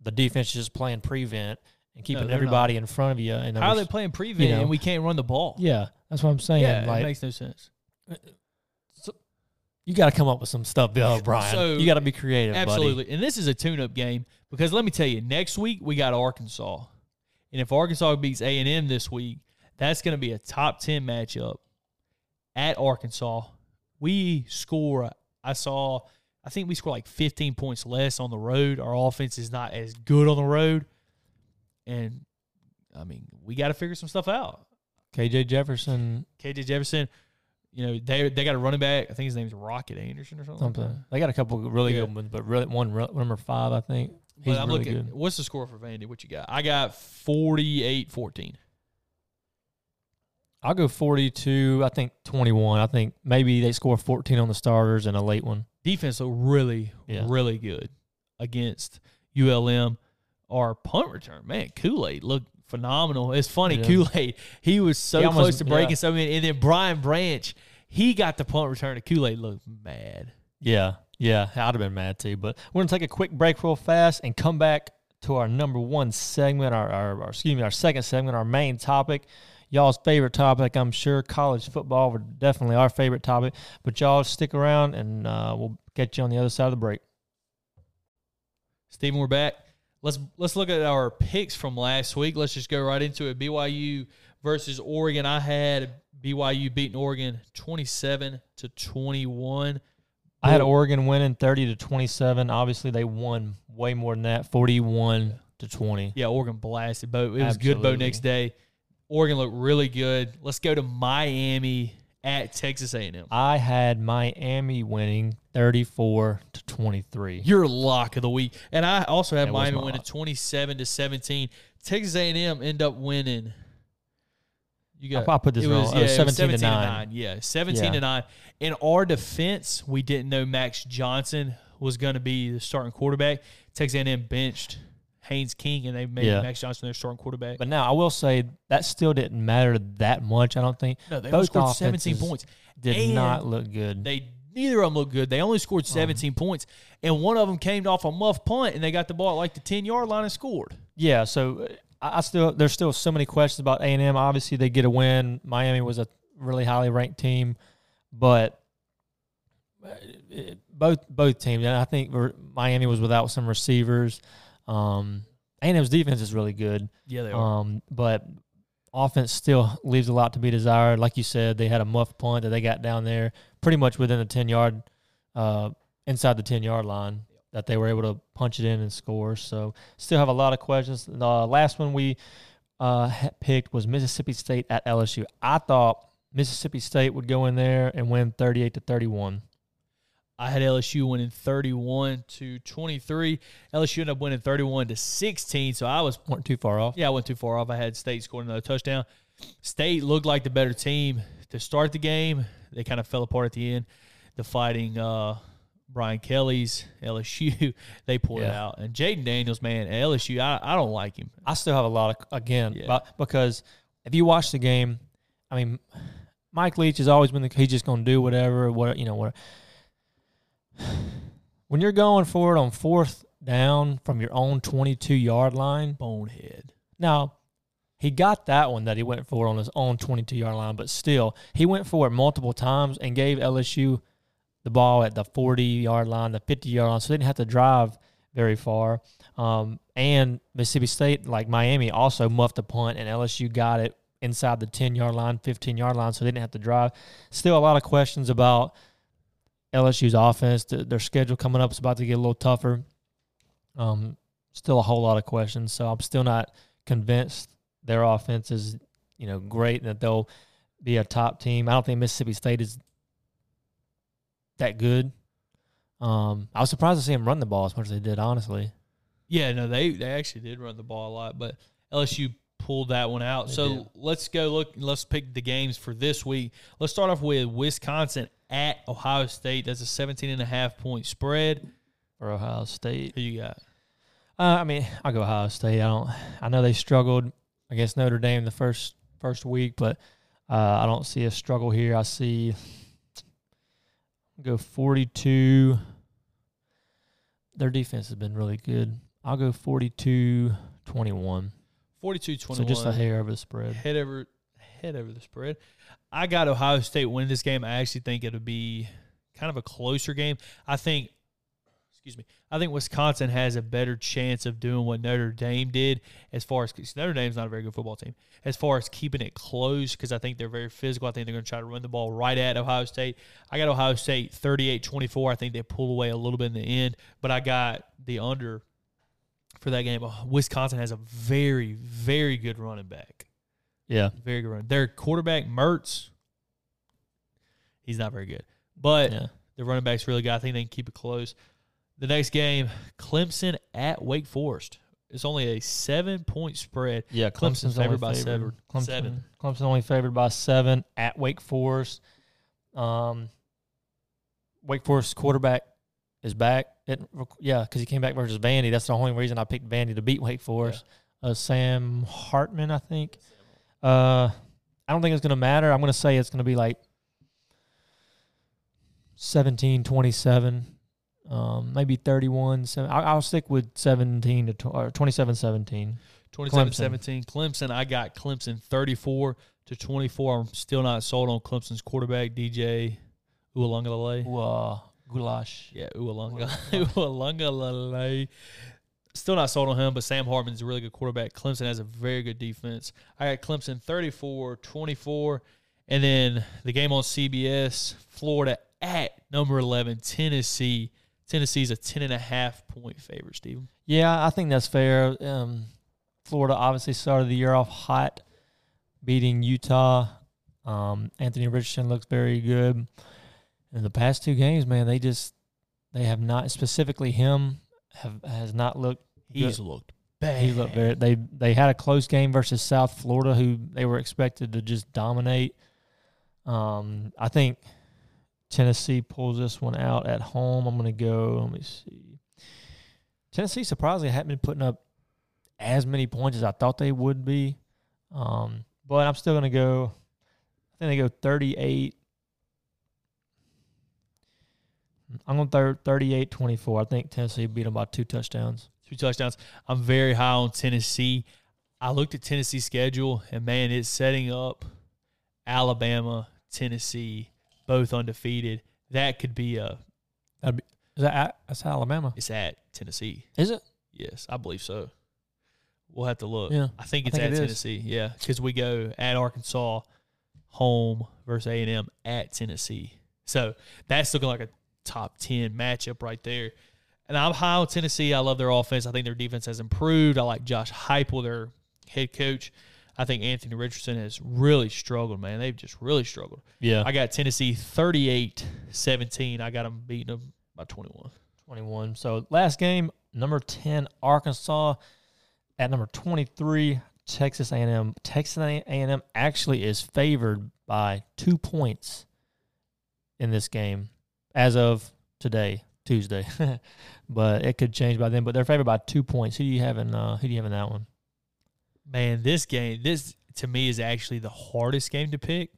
the defense is just playing prevent and keeping they're everybody in front of you. And How are they playing prevent you know. and we can't run the ball? Yeah, that's what I'm saying. Yeah, like it makes no sense. Uh, uh, you got to come up with some stuff, Bill [LAUGHS] O'Brien. So- you got to be creative, buddy. Absolutely. And this is a tune up game because let me tell you, next week we got Arkansas. And if Arkansas beats A and M this week, that's going to be a top 10 matchup at Arkansas. We score I saw I think we score like 15 points less on the road. Our offense is not as good on the road. And I mean, we got to figure some stuff out. KJ Jefferson, KJ Jefferson, you know, they they got a running back. I think his name's Rocket Anderson or something. like that. They got a couple of really Yeah. good ones, but really one number five, I think. He's But I'm really looking. good. What's the score for Vandy? What you got? I got 48-14. I'll go 42. I think 21. I think maybe they score 14 on the starters and a late one. Defense looked really, Yeah. really good against ULM. Our punt return, man, Kool Aid looked phenomenal. It's funny, Yeah. Kool Aid. He was so He almost- close to breaking yeah. something, and then Brian Branch, he got the punt return. And Kool Aid looked mad. Yeah, yeah. I'd have been mad too. But we're gonna take a quick break real fast and come back to our number one segment, our, our, our excuse me, our second segment, our main topic. Y'all's favorite topic, I'm sure. College football, were definitely our favorite topic. But y'all stick around, and uh, we'll get you on the other side of the break. Steven, we're back. Let's let's look at our picks from last week. Let's just go right into it. BYU versus Oregon. I had BYU beating Oregon twenty seven to twenty one. I had Oregon winning 30 to 27. Obviously, they won way more than that, 41 to 20. Yeah, Oregon blasted Bo. It was good Bo next day. Oregon looked really good. Let's go to Miami at Texas A&M. I had Miami winning 34 to 23. Your lock of the week, and I also had That Miami winning lock. twenty seven to seventeen. Texas A&M end up winning. You got. I, put this it wrong. was, oh, it yeah, was it 17, was to 9. Yeah, 17 Yeah. to 9. In our defense, we didn't know Max Johnson was going to be the starting quarterback. Texas A&M benched Haynes King, and they made Yeah. Max Johnson their starting quarterback. But now I will say that still didn't matter that much. I don't think no, they both scored 17 points. did And not look good. They neither of them looked good. They only scored Um, 17 points, and one of them came off a muff punt, and they got the ball at like the 10 yard line and scored. Yeah, so uh, I still there's still so many questions about A and M. Obviously, they get a win. Miami was a really highly ranked team, but uh, both both teams, and I think Miami was without some receivers. Um, A and M's defense is really good, Yeah, they are. um, but offense still leaves a lot to be desired. Like you said, they had a muff punt that they got down there, pretty much within the ten yard, uh, inside the ten yard line that they were able to punch it in and score. So still have a lot of questions. The last one we uh, picked was Mississippi State at LSU. I thought Mississippi State would go in there and win 38 to 31. I had LSU winning 31 to 23. LSU ended up winning 31 to 16. So I was, weren't too far off. yeah, I went too far off. I had State scoring another touchdown. State looked like the better team to start the game. They kind of fell apart at the end. The fighting uh, Brian Kelly's LSU, [LAUGHS] they pulled it Yeah. out. And Jayden Daniels, man, LSU, I, I don't like him. I still have a lot of again, Yeah. but because if you watch the game, I mean, Mike Leach has always been the he's just going to do whatever, what you know, what. When you're going for it on fourth down from your own 22 yard line, Bonehead. Now, he got that one that he went for on his own 22 yard line, but still, he went for it multiple times and gave LSU the ball at the 40 yard line, the 50 yard line, so they didn't have to drive very far. Um, and Mississippi State, like Miami, also muffed a punt, and LSU got it inside the 10 yard line, 15 yard line, so they didn't have to drive. Still, a lot of questions about LSU's offense. Th- Their schedule coming up is about to get a little tougher. Um, still a whole lot of questions, so I'm still not convinced their offense is, you know, great and that they'll be a top team. I don't think Mississippi State is that good. Um, I was surprised to see them run the ball as much as they did, honestly. Yeah, no, they they actually did run the ball a lot, but LSU pulled that one out. They so did. let's go look. Let's pick the games for this week. Let's start off with Wisconsin at Ohio State. That's a 17 and a half point spread. For Ohio State, Who you got? uh, I mean, I'll go Ohio State. I don't. I know they struggled against Notre Dame the first first week, but uh, I don't see a struggle here. I see go 42. Their defense has been really good. I'll go 42 21. 42 So just a hair of a spread. head over head over the spread. I got Ohio State winning this game. I actually think it'll be kind of a closer game. I think excuse me. I think Wisconsin has a better chance of doing what Notre Dame did as far as Notre Dame's not a very good football team. As far as keeping it close because I think they're very physical. I think they're going to try to run the ball right at Ohio State. I got Ohio State 38-24. I think they pull away a little bit in the end, but I got the under for that game. Wisconsin has a very very good running back. Yeah. Very good run. Their quarterback, Mertz, he's not very good. But Yeah. the running back's really good. I think they can keep it close. The next game, Clemson at Wake Forest. It's only a seven point spread. Yeah, Clemson's only favored by seven. Clemson, Seven. Clemson only favored by seven at Wake Forest. Um, Wake Forest quarterback is back. It, yeah, because he came back versus Vandy. That's the only reason I picked Vandy to beat Wake Forest. Uh, Sam Hartman, I think. Uh, I don't think it's going to matter. I'm going to say it's going to be like 17 27, um, maybe 31. Seven, I, I'll stick with 17 to tw- or 27 17. 27 17. Clemson, I got Clemson 34 to 24. I'm still not sold on Clemson's quarterback, DJ Ualungalale. Uh, goulash. Yeah, Ualunga. Ualungalale. [LAUGHS] Still not sold on him, but Sam Hartman's a really good quarterback. Clemson has a very good defense. I got Clemson 34 24. And then the game on CBS, Florida at number 11, Tennessee. Tennessee's a 10 and a half point favorite, Stephen. Yeah, I think that's fair. Um, Florida obviously started the year off hot, beating Utah. Um, Anthony Richardson looks very good. In the past two games, man, they just they have not specifically him have has not looked He's Good. looked bad. He looked very. They they had a close game versus South Florida, who they were expected to just dominate. Um, I think Tennessee pulls this one out at home. I'm going to go. Let me see. Tennessee surprisingly hadn't been putting up as many points as I thought they would be. Um, but I'm still going to go. I think they go 38. I'm going to 38 24. I think Tennessee beat them by two touchdowns. two touchdowns. I'm very high on Tennessee. I looked at Tennessee's schedule, and man, it's setting up Alabama, Tennessee, both undefeated. That could be a. Is that at, that's Alabama? It's at Tennessee. Is it? Yes, I believe so. We'll have to look. Yeah, I think I it's think at it is. Tennessee. Yeah, because we go at Arkansas, home versus A and M at Tennessee. So that's looking like a top ten matchup right there. And I'm high on Tennessee. I love their offense. I think their defense has improved. I like Josh Heupel, their head coach. I think Anthony Richardson has really struggled, man. They've just really struggled. Yeah. I got Tennessee 38-17. I got them beating them by 21. 21. So last game, number 10, Arkansas. At number 23, Texas A&M. Texas A&M actually is favored by two points in this game as of today, Tuesday. [LAUGHS] but it could change by then. But they're favored by two points. Who do you have in? Uh, who do you have in that one? Man, this game, this to me is actually the hardest game to pick.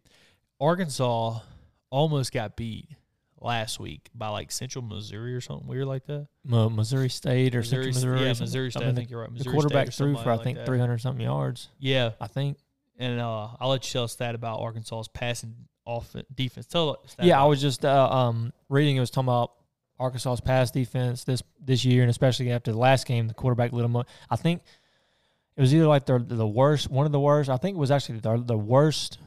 Arkansas almost got beat last week by like Central Missouri or something weird like that. Missouri State or Missouri, Central Missouri? yeah. Missouri State. I, mean, think you're right. the quarterback threw for I think like that. 300 something yards. Yeah, I think. and uh, I'll let you tell us that about Arkansas's passing off defense. Tell stat Yeah, I was just uh, um, reading. It was talking about Arkansas's pass defense this this year, and especially after the last game, the quarterback lit them up. I think it was either like the the worst, one of the worst. I think it was actually the, the worst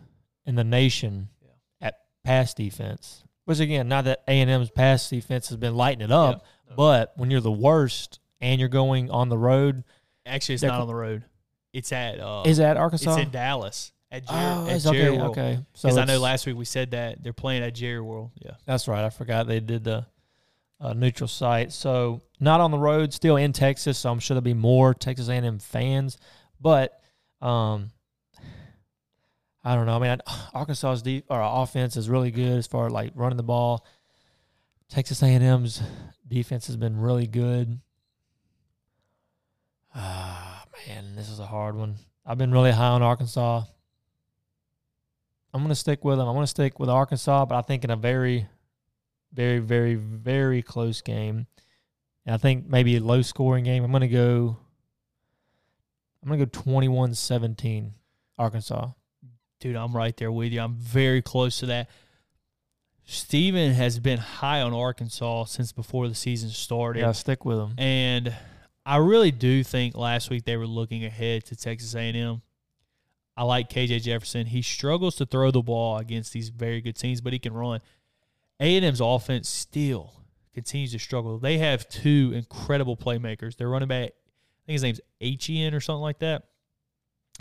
in the nation Yeah. at pass defense. Which again, not that A and M's pass defense has been lighting it Yeah. up, but when you're the worst and you're going on the road, Actually, it's not on the road. It's at uh, is it's Arkansas? It's in Dallas at Jer- oh, at Jerry okay, World. okay. So Because I know last week we said that they're playing at Jerry World. Yeah. That's right. I forgot they did the uh, neutral site. So not on the road, still in Texas. So I'm sure there'll be more Texas A&M fans. But um, I don't know. I mean, Arkansas's de- or offense is really good as far as like running the ball. Texas A&M's defense has been really good. Ah, man, this is a hard one. I've been really high on Arkansas. I'm going to stick with them. I'm going to stick with Arkansas, but I think in a very, very, very, very close game. And I think maybe a low scoring game. I'm going to go. I'm going to go 21-17 Arkansas. Dude, I'm right there with you. I'm very close to that. Steven has been high on Arkansas since before the season started. Yeah, stick with them. And I really do think last week they were looking ahead to Texas A&M. I like KJ Jefferson. He struggles to throw the ball against these very good teams, but he can run. A&M's offense still continues to struggle. They have two incredible playmakers. Their running back, I think his name's Etienne or something like that.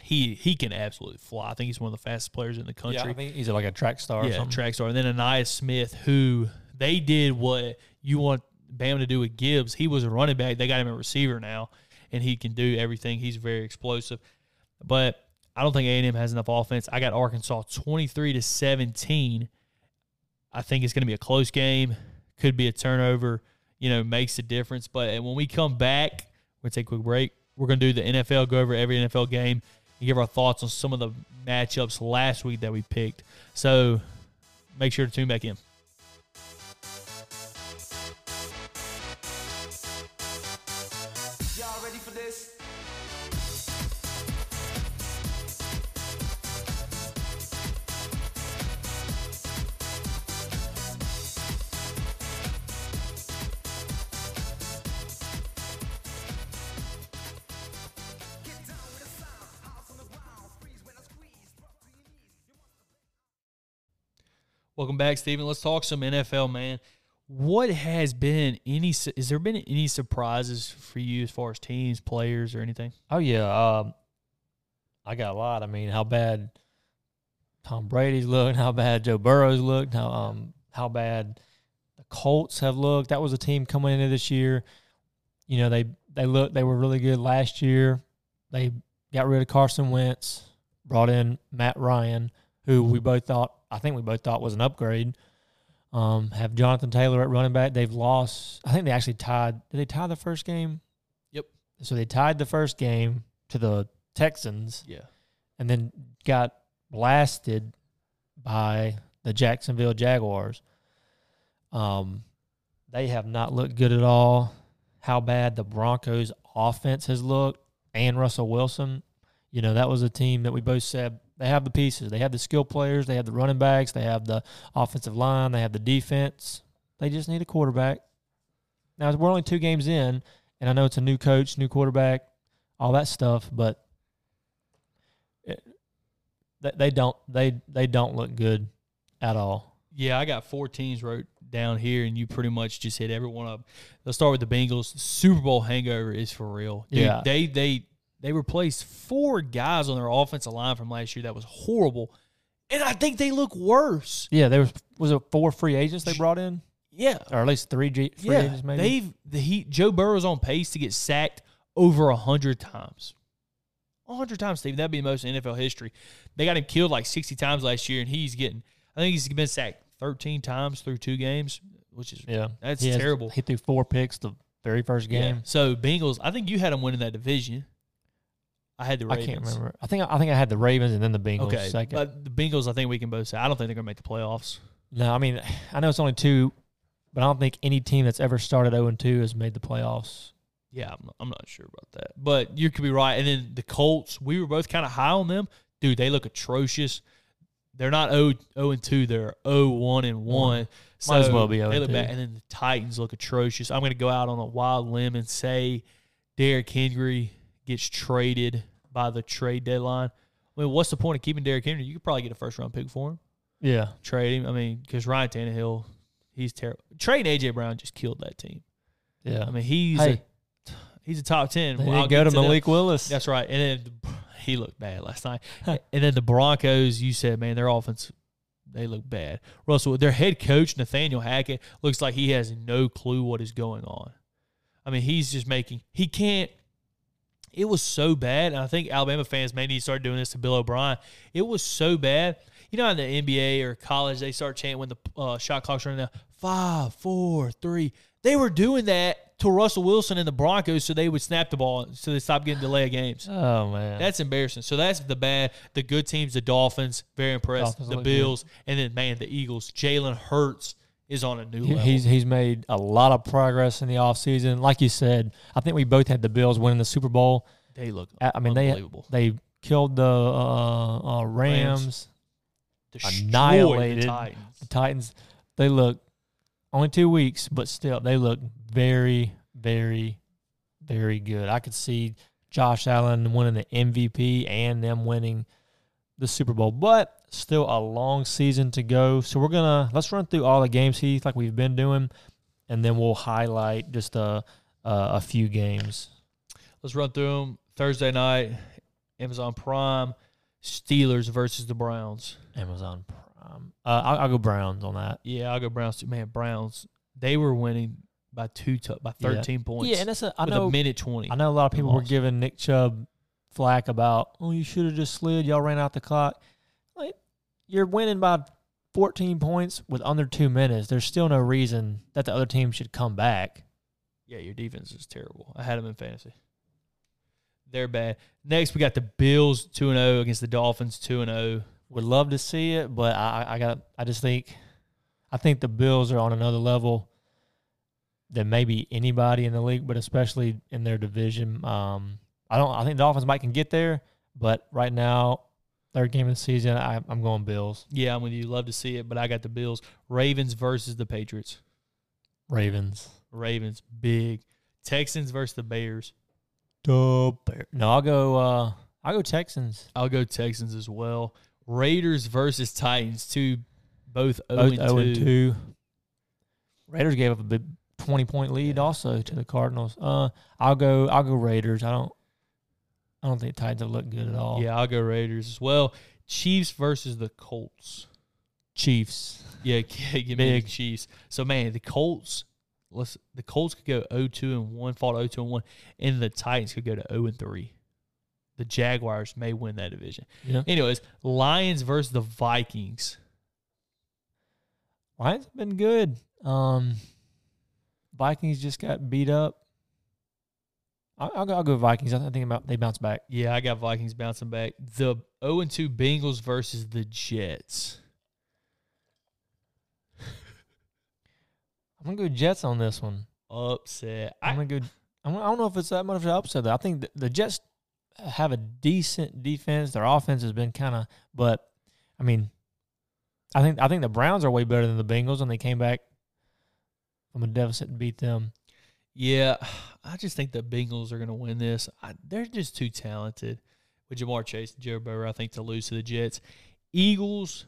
He he can absolutely fly. I think he's one of the fastest players in the country Yeah, I think he's like a track star or yeah, something. track star. And then Ainias Smith, who they did what you want Bam to do with Gibbs. He was a running back. They got him a receiver now, and he can do everything. He's very explosive. But I don't think A&M has enough offense. I got Arkansas 23 to 17. I think it's going to be a close game. Could be a turnover, you know, makes a difference. But when we come back, we're going to take a quick break. We're going to do the NFL, go over every NFL game, and give our thoughts on some of the matchups last week that we picked. So make sure to tune back in. Welcome back, Steven. Let's talk some NFL, man. What has been any? Is there been any surprises for you as far as teams, players, or anything? Oh yeah, um, I got a lot. I mean, how bad Tom Brady's looked, [LAUGHS] how bad Joe Burrow's looked, how um how bad the Colts have looked. That was a team coming into this year. You know, they they looked they were really good last year. They got rid of Carson Wentz, brought in Matt Ryan, who we both thought I think we both thought was an upgrade. Um, have Jonathan Taylor at running back. They've lost. I think they actually tied. Did they tie the first game? Yep. So they tied the first game to the Texans, Yeah. and then got blasted by the Jacksonville Jaguars. Um, they have not looked good at all. How bad the Broncos offense has looked and Russell Wilson. You know, that was a team that we both said they have the pieces. They have the skill players, they have the running backs, they have the offensive line, they have the defense. They just need a quarterback. Now we're only two games in, and I know it's a new coach, new quarterback, all that stuff, but it, they, they don't they they don't look good at all. Yeah, I got four teams wrote down here, and you pretty much just hit every one of them. Let's start with the Bengals. Super Bowl hangover is for real. Dude, Yeah. They they they replaced four guys on their offensive line from last year that was horrible, and I think they look worse. Yeah, there was was it four free agents they brought in, Yeah, or at least three G, free yeah. agents maybe. They've the Heat. Joe Burrow's on pace to get sacked over a hundred times. A hundred times, Steve. That'd be the most in NFL history. They got him killed like sixty times last year, and he's getting. I think he's been sacked thirteen times through two games, which is yeah, That's He has- terrible. He threw four picks the very first Yeah. game. So Bengals, I think you had them winning that division. I had the I can't remember. I think I think I had the Ravens and then the Bengals Okay, second. but the Bengals, I think we can both say. I don't think they're gonna make the playoffs. no, I mean I know it's only two, but I don't think any team that's ever started zero and two has made the playoffs. Yeah, I'm not, I'm not sure about that, but you could be right. And then the Colts, we were both kind of high on them, dude. They look atrocious. They're not 0, 0 and two. They're 0 1 and one. Might as well be 0 They look 2. bad. And then the Titans look atrocious. I'm gonna go out on a wild limb and say Derrick Henry gets traded by the trade deadline. I mean, what's the point of keeping Derrick Henry? You could probably get a first round pick for him. Yeah, trade him. I mean, because Ryan Tannehill, he's terrible. Trading AJ Brown just killed that team. yeah. I mean, he's Hey. a, he's a top ten. they Well, I'll go to them. Malik Willis. That's right. And then the- he looked bad last night. [LAUGHS] and then the Broncos, you said, man, their offense. They look bad. Russell, their head coach Nathaniel Hackett looks like he has no clue what is going on. I mean, he's just making. He can't. It was so bad, and I think Alabama fans may need to start doing this to Bill O'Brien. It was so bad. You know, in the NBA or college, they start chanting when the uh, shot clock's running down five, four, three. They were doing that to Russell Wilson and the Broncos so they would snap the ball so they stop getting delay of games. oh man, That's embarrassing. So that's the bad. The good teams, the Dolphins, very impressed. Dolphins the Bills, and then man, the Eagles. Jalen Hurts is on a new level. he's he's made a lot of progress in the offseason. Like you said, I think we both had the Bills winning the Super Bowl. they look. I mean, they unbelievable. they killed the uh, uh, Rams. Destroyed annihilated the Titans. The Titans, they look only two weeks, but still they look very, very, very good. I could see Josh Allen winning the MVP and them winning the Super Bowl, but still a long season to go. So we're gonna let's run through all the games, Heath, like we've been doing, and then we'll highlight just a a, a few games. Let's run through them. Thursday night, Amazon Prime, Steelers versus the Browns. Amazon Prime. Uh, I'll, I'll go Browns on that. Yeah, I'll go Browns too. Man, Browns. They were winning by two to, by Yeah. thirteen points. Yeah, and that's a I know a minute twenty. I know a lot of people were giving Nick Chubb flack about, oh, you should have just slid. Y'all ran out the clock. Like, you're winning by 14 points with under two minutes. There's still no reason that the other team should come back. Yeah, your defense is terrible. I had them in fantasy. They're bad. Next, we got the Bills two and zero against the Dolphins two and oh. zero. Would love to see it, but I, I got. I just think, I think the Bills are on another level than maybe anybody in the league, but especially in their division. Um, I don't. I think the Dolphins might can get there, but right now, third game of the season, I, I'm going Bills. Yeah, I'm with you. Love to see it, but I got the Bills. Ravens versus the Patriots. Ravens. Ravens big. Texans versus the Bears. No, I'll go. Uh, I'll go Texans. I'll go Texans as well. Raiders versus Titans. Two, both zero Both and zero and two. two. Raiders gave up a big twenty point lead also to the Cardinals. Uh, I'll go. I'll go Raiders. I don't. I don't think Titans have looked good at all. Yeah, I'll go Raiders as well. Chiefs versus the Colts. Chiefs. Yeah, [LAUGHS] give me the Big. Chiefs. So man, the Colts let's the Colts could go 0-2 and one, fall to 0-2 and one, and the Titans could go to 0 and three. The Jaguars may win that division. Yeah. Anyways, Lions versus the Vikings. Lions have been good. Um, Vikings just got beat up. I'll, I'll, go, I'll go Vikings. I think about they bounce back. Yeah, I got Vikings bouncing back. The 0 and 2 Bengals versus the Jets. I'm gonna go Jets on this one. Upset. I'm I, gonna go. I'm, I don't know if it's that much of an upset. Though. I think the, the Jets have a decent defense. Their offense has been kind of, but I mean, I think I think the Browns are way better than the Bengals, and they came back from a deficit and beat them. Yeah, [SIGHS] I just think the Bengals are going to win this. I, they're just too talented with Ja'Marr Chase and Joe Burrow, I think, to lose to the Jets. Eagles,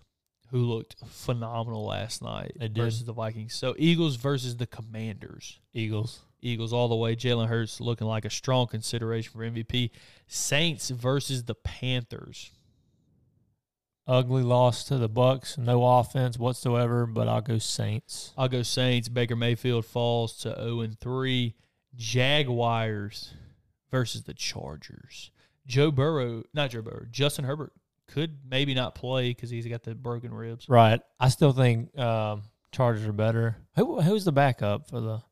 who looked phenomenal last night versus the Vikings. So Eagles versus the Commanders. Eagles. Eagles all the way. Jalen Hurts looking like a strong consideration for MVP. Saints versus the Panthers. Ugly loss to the Bucs. No offense whatsoever, but I'll go Saints. I'll go Saints. Baker Mayfield falls to 0 and 3. Jaguars versus the Chargers. Joe Burrow, not Joe Burrow, Justin Herbert could maybe not play because he's got the broken ribs. Right. I still think um, Chargers are better. Who who's the backup for the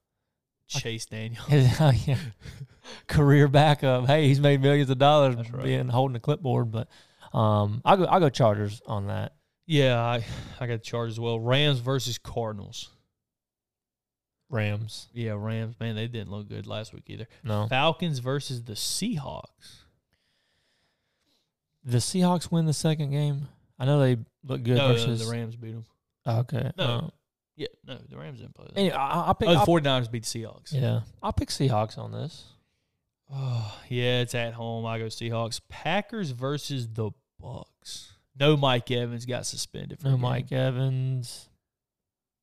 Chase Daniel. [LAUGHS] yeah. [LAUGHS] career backup? Hey, he's made millions of dollars right. being holding a clipboard, but um, I'll go I'll go Chargers on that. Yeah, I, I got Chargers as well. Rams versus Cardinals. Rams. Yeah, Rams, man, they didn't look good last week either. No. Falcons versus the Seahawks. The Seahawks win the second game. I know they look good no, no, versus the Rams beat them. Okay. No. uh, Yeah, no, the Rams didn't play. That. anyway, I, I'll pick oh, the I'll- 49ers beat the Seahawks. Yeah. I'll pick Seahawks on this. Oh, yeah, it's at home. I go Seahawks. Packers versus the Bucs. No Mike Evans got suspended for No game. Mike Evans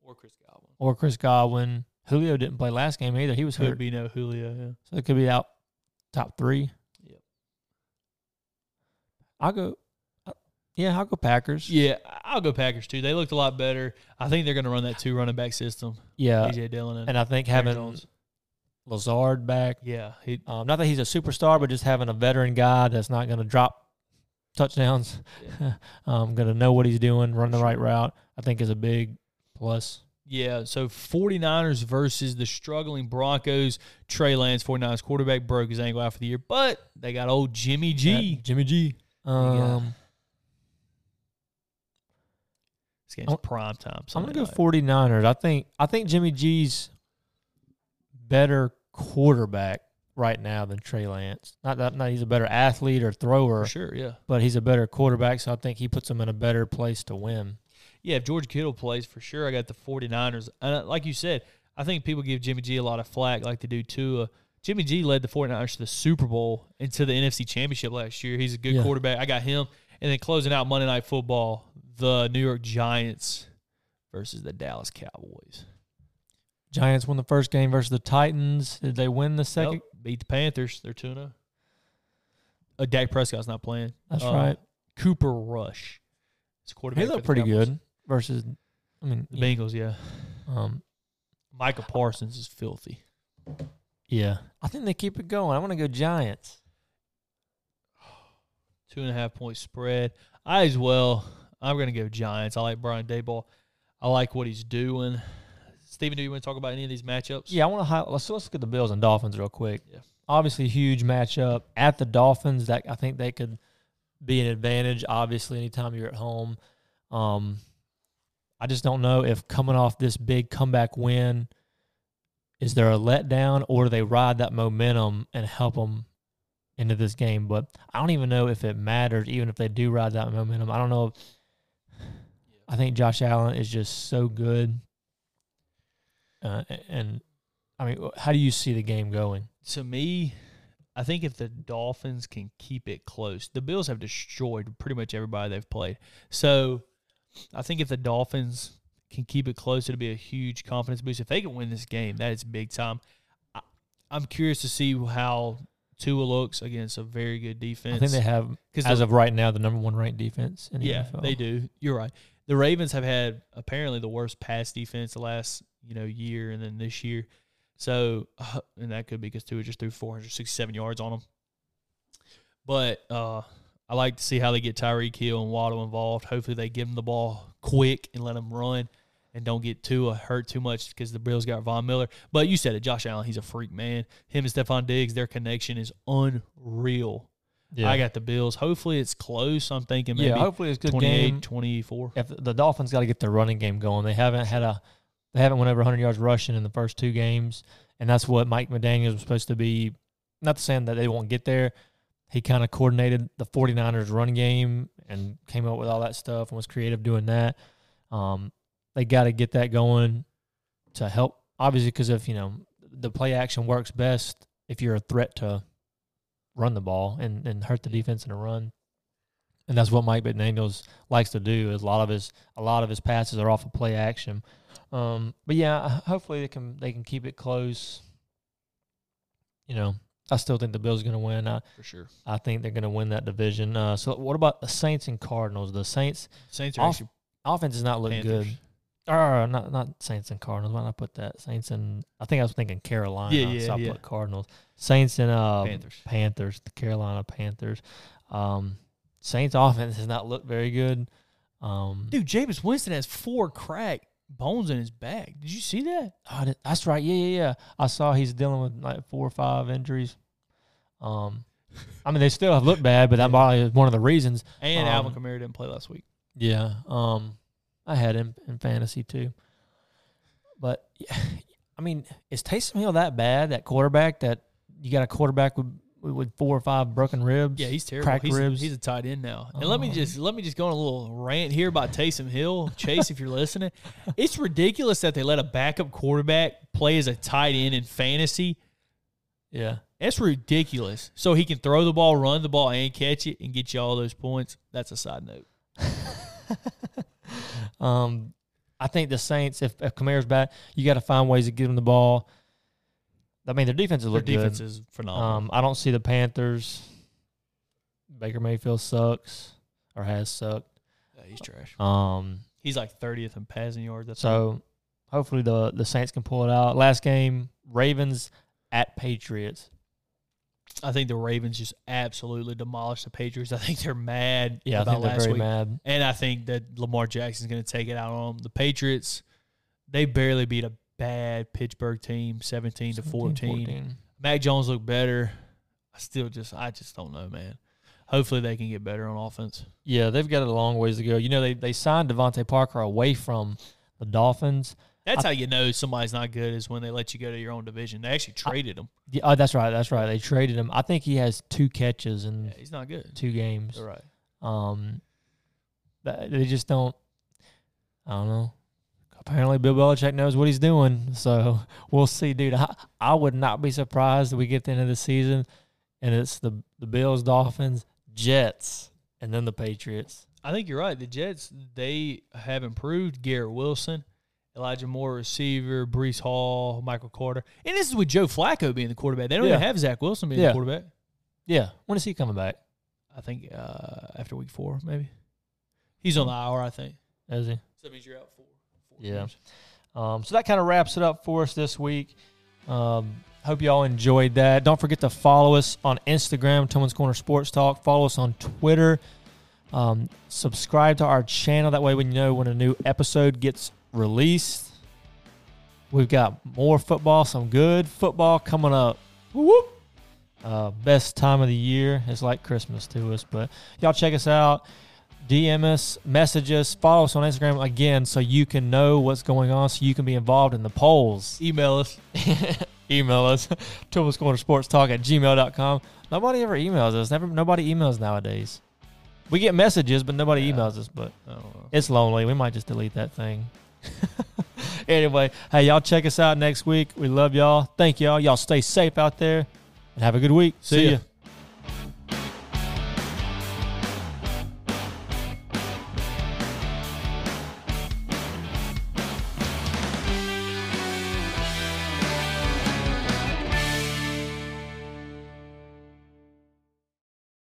or Chris Godwin. or Chris Godwin. Julio didn't play last game either. He was Could be no Julio. Yeah. So it could be out top three. Yep. I'll go. uh, Yeah, I'll go Packers. Yeah, I'll go Packers too. They looked a lot better. I think they're going to run that two running back system. Yeah, AJ Dillon and, and I think Aaron having Jones. Lazard back, Yeah, he, um, not that he's a superstar, but just having a veteran guy that's not going to drop touchdowns, yeah. um, going to know what he's doing, run the right route. I think is a big plus. Yeah, so 49ers versus the struggling Broncos. Trey Lance, 49ers quarterback, broke his ankle out for the year, but they got old Jimmy G. That Jimmy G. Um, This game's I'm- prime time. I'm gonna go night. 49ers. I think I think Jimmy G's better quarterback right now than Trey Lance. Not that not he's a better athlete or thrower, For sure, yeah. but he's a better quarterback. So I think he puts him in a better place to win. Yeah, if George Kittle plays, for sure, I got the 49ers. And uh, like you said, I think people give Jimmy G a lot of flack like they do Tua. Jimmy G led the 49ers to the Super Bowl and to the NFC Championship last year. He's a good Yeah. quarterback. I got him. And then closing out Monday Night Football, the New York Giants versus the Dallas Cowboys. Giants won the first game versus the Titans. Did they win the second? Beat the Panthers. They're 2 0. Uh, Dak Prescott's not playing. That's Uh, right. Cooper Rush. It's quarterback. He looked pretty Cowboys. good versus. I mean, The yeah, Bengals, yeah. um, Micah Parsons is filthy. yeah. I think they keep it going. I want to go Giants. [SIGHS] Two and a half point spread. I as well. I'm going to go Giants. I like Brian Daboll. I like what he's doing. Steven, do you want to talk about any of these matchups? Yeah, I want to highlight. Let's let's look at the Bills and Dolphins real quick. Yeah. Obviously, huge matchup at the Dolphins. That I think they could be an advantage. Obviously, anytime you're at home, um, I just don't know if coming off this big comeback win, is there a letdown or do they ride that momentum and help them into this game? But I don't even know if it matters, even if they do ride that momentum. I don't know. If, I think Josh Allen is just so good. Uh, and I mean, how do you see the game going? To me, I think if the Dolphins can keep it close, the Bills have destroyed pretty much everybody they've played. So I think if the Dolphins can keep it close, it'll be a huge confidence boost. If they can win this game, that is big time. I, I'm curious to see how Tua looks against a very good defense. I think they have, as of right now, the number one ranked defense in the yeah, NFL. they do. You're right. The Ravens have had apparently the worst pass defense the last you know year, and then this year. So, uh, and that could be because Tua just threw 467 yards on them. But uh, I like to see how they get Tyreek Hill and Waddle involved. Hopefully, they give them the ball quick and let them run and don't get too hurt too much because the Bills got Von Miller. But you said it, Josh Allen, he's a freak, man. Him and Stefon Diggs, their connection is unreal. Yeah. I got the Bills. Hopefully, it's close. I'm thinking maybe yeah, hopefully it's good 28, game. 24. If the Dolphins got to get their running game going, they haven't had a they haven't went over 100 yards rushing in the first two games, and that's what Mike McDaniels was supposed to be. Not saying that they won't get there. He kind of coordinated the 49ers run game and came up with all that stuff and was creative doing that. Um, they got to get that going to help, obviously, because if you know the play action works best if you're a threat to run the ball and, and hurt the defense in a run. And that's what Mike McDaniels likes to do. Is a lot of his a lot of his passes are off of play action. Um, but yeah, hopefully they can they can keep it close. You know, I still think the Bills are going to win. I, For sure. I think they're going to win that division. Uh, so what about the Saints and Cardinals? The Saints Saints are Off- actually offense is not looking Panthers. good. Or not not Saints and Cardinals. Why not put that Saints and I think I was thinking Carolina. Yeah, yeah, so I yeah. put Cardinals. Saints and uh, Panthers. Panthers, the Carolina Panthers. Um, Saints offense has not looked very good. Um, Dude, Jameis Winston has four cracked bones in his back. Did you see that? oh, that's right. Yeah, yeah, yeah. I saw he's dealing with like four or five injuries. Um, [LAUGHS] I mean they still have looked bad, but that probably is one of the reasons. And Um, Alvin Kamara didn't play last week. Yeah. Um, I had him in fantasy too. But yeah, I mean, is Taysom Hill that bad? That quarterback that you got a quarterback with with four or five broken ribs? Yeah, he's terrible. Cracked he's, ribs. he's a tight end now. And let me Um, just let me just go on a little rant here about Taysom Hill. Chase, if you're listening, it's ridiculous that they let a backup quarterback play as a tight end in fantasy. yeah. That's ridiculous. So he can throw the ball, run the ball, and catch it, and get you all those points. That's a side note. [LAUGHS] Um, I think the Saints, if if Kamara's back, you got to find ways to give him the ball. I mean, their defense is Their defense good. is phenomenal. Um, I don't see the Panthers. Baker Mayfield sucks or has sucked. Yeah, he's trash. Um, He's like 30th in passing yards. That's So hopefully the the Saints can pull it out. Last game, Ravens at Patriots. I think the Ravens just absolutely demolished the Patriots. [LAUGHS] I think they're mad Yeah, I about think they're last very week. mad. And I think that Lamar Jackson's going to take it out on them. The Patriots, they barely beat a bad Pittsburgh team, 17 to 14. Mac Jones looked better. I still just, I just don't know, man. Hopefully they can get better on offense. Yeah, they've got a long ways to go. You know, they they signed DeVante Parker away from the Dolphins. That's I- how you know somebody's not good is when they let you go to your own division. They actually traded him. Yeah, oh, that's right. That's right. They traded him. I think he has two catches and Yeah, he's not good. two games. You're right. Um, they just don't. I don't know. Apparently, Bill Belichick knows what he's doing, so [LAUGHS] we'll see, dude. I, I would not be surprised if we get to the end of the season and it's the the Bills, Dolphins, Jets, and then the Patriots. I think you're right. The Jets, they have improved. Garrett Wilson, Elijah Moore, receiver, Breece Hall, Michael Carter. And this is with Joe Flacco being the quarterback. They don't Yeah. even have Zach Wilson being Yeah. the quarterback. Yeah, when is he coming back? I think uh, after week four, maybe. He's on the hour, I think. Is he? So that means you're out four. four Yeah. Um, so that kind of wraps it up for us this week. Um, hope y'all enjoyed that. Don't forget to follow us on Instagram, Tillman's Corner Sports Talk. Follow us on Twitter. Um, subscribe to our channel. That way, when you know when a new episode gets released, we've got more football, some good football coming up. Whoop. Uh, best time of the year. It's like Christmas to us, but y'all check us out. DM us, message us, follow us on Instagram again so you can know what's going on, so you can be involved in the polls. Email us. [LAUGHS] Email us, [LAUGHS] Tillman's Corner Sports Talk at gmail.com. Nobody ever emails us. Never, nobody emails nowadays. We get messages, but nobody Yeah. emails us. But I don't know. it's lonely. We might just delete that thing. [LAUGHS] anyway, hey, y'all check us out next week. We love y'all. Thank y'all. Y'all stay safe out there and have a good week. See ya. ya.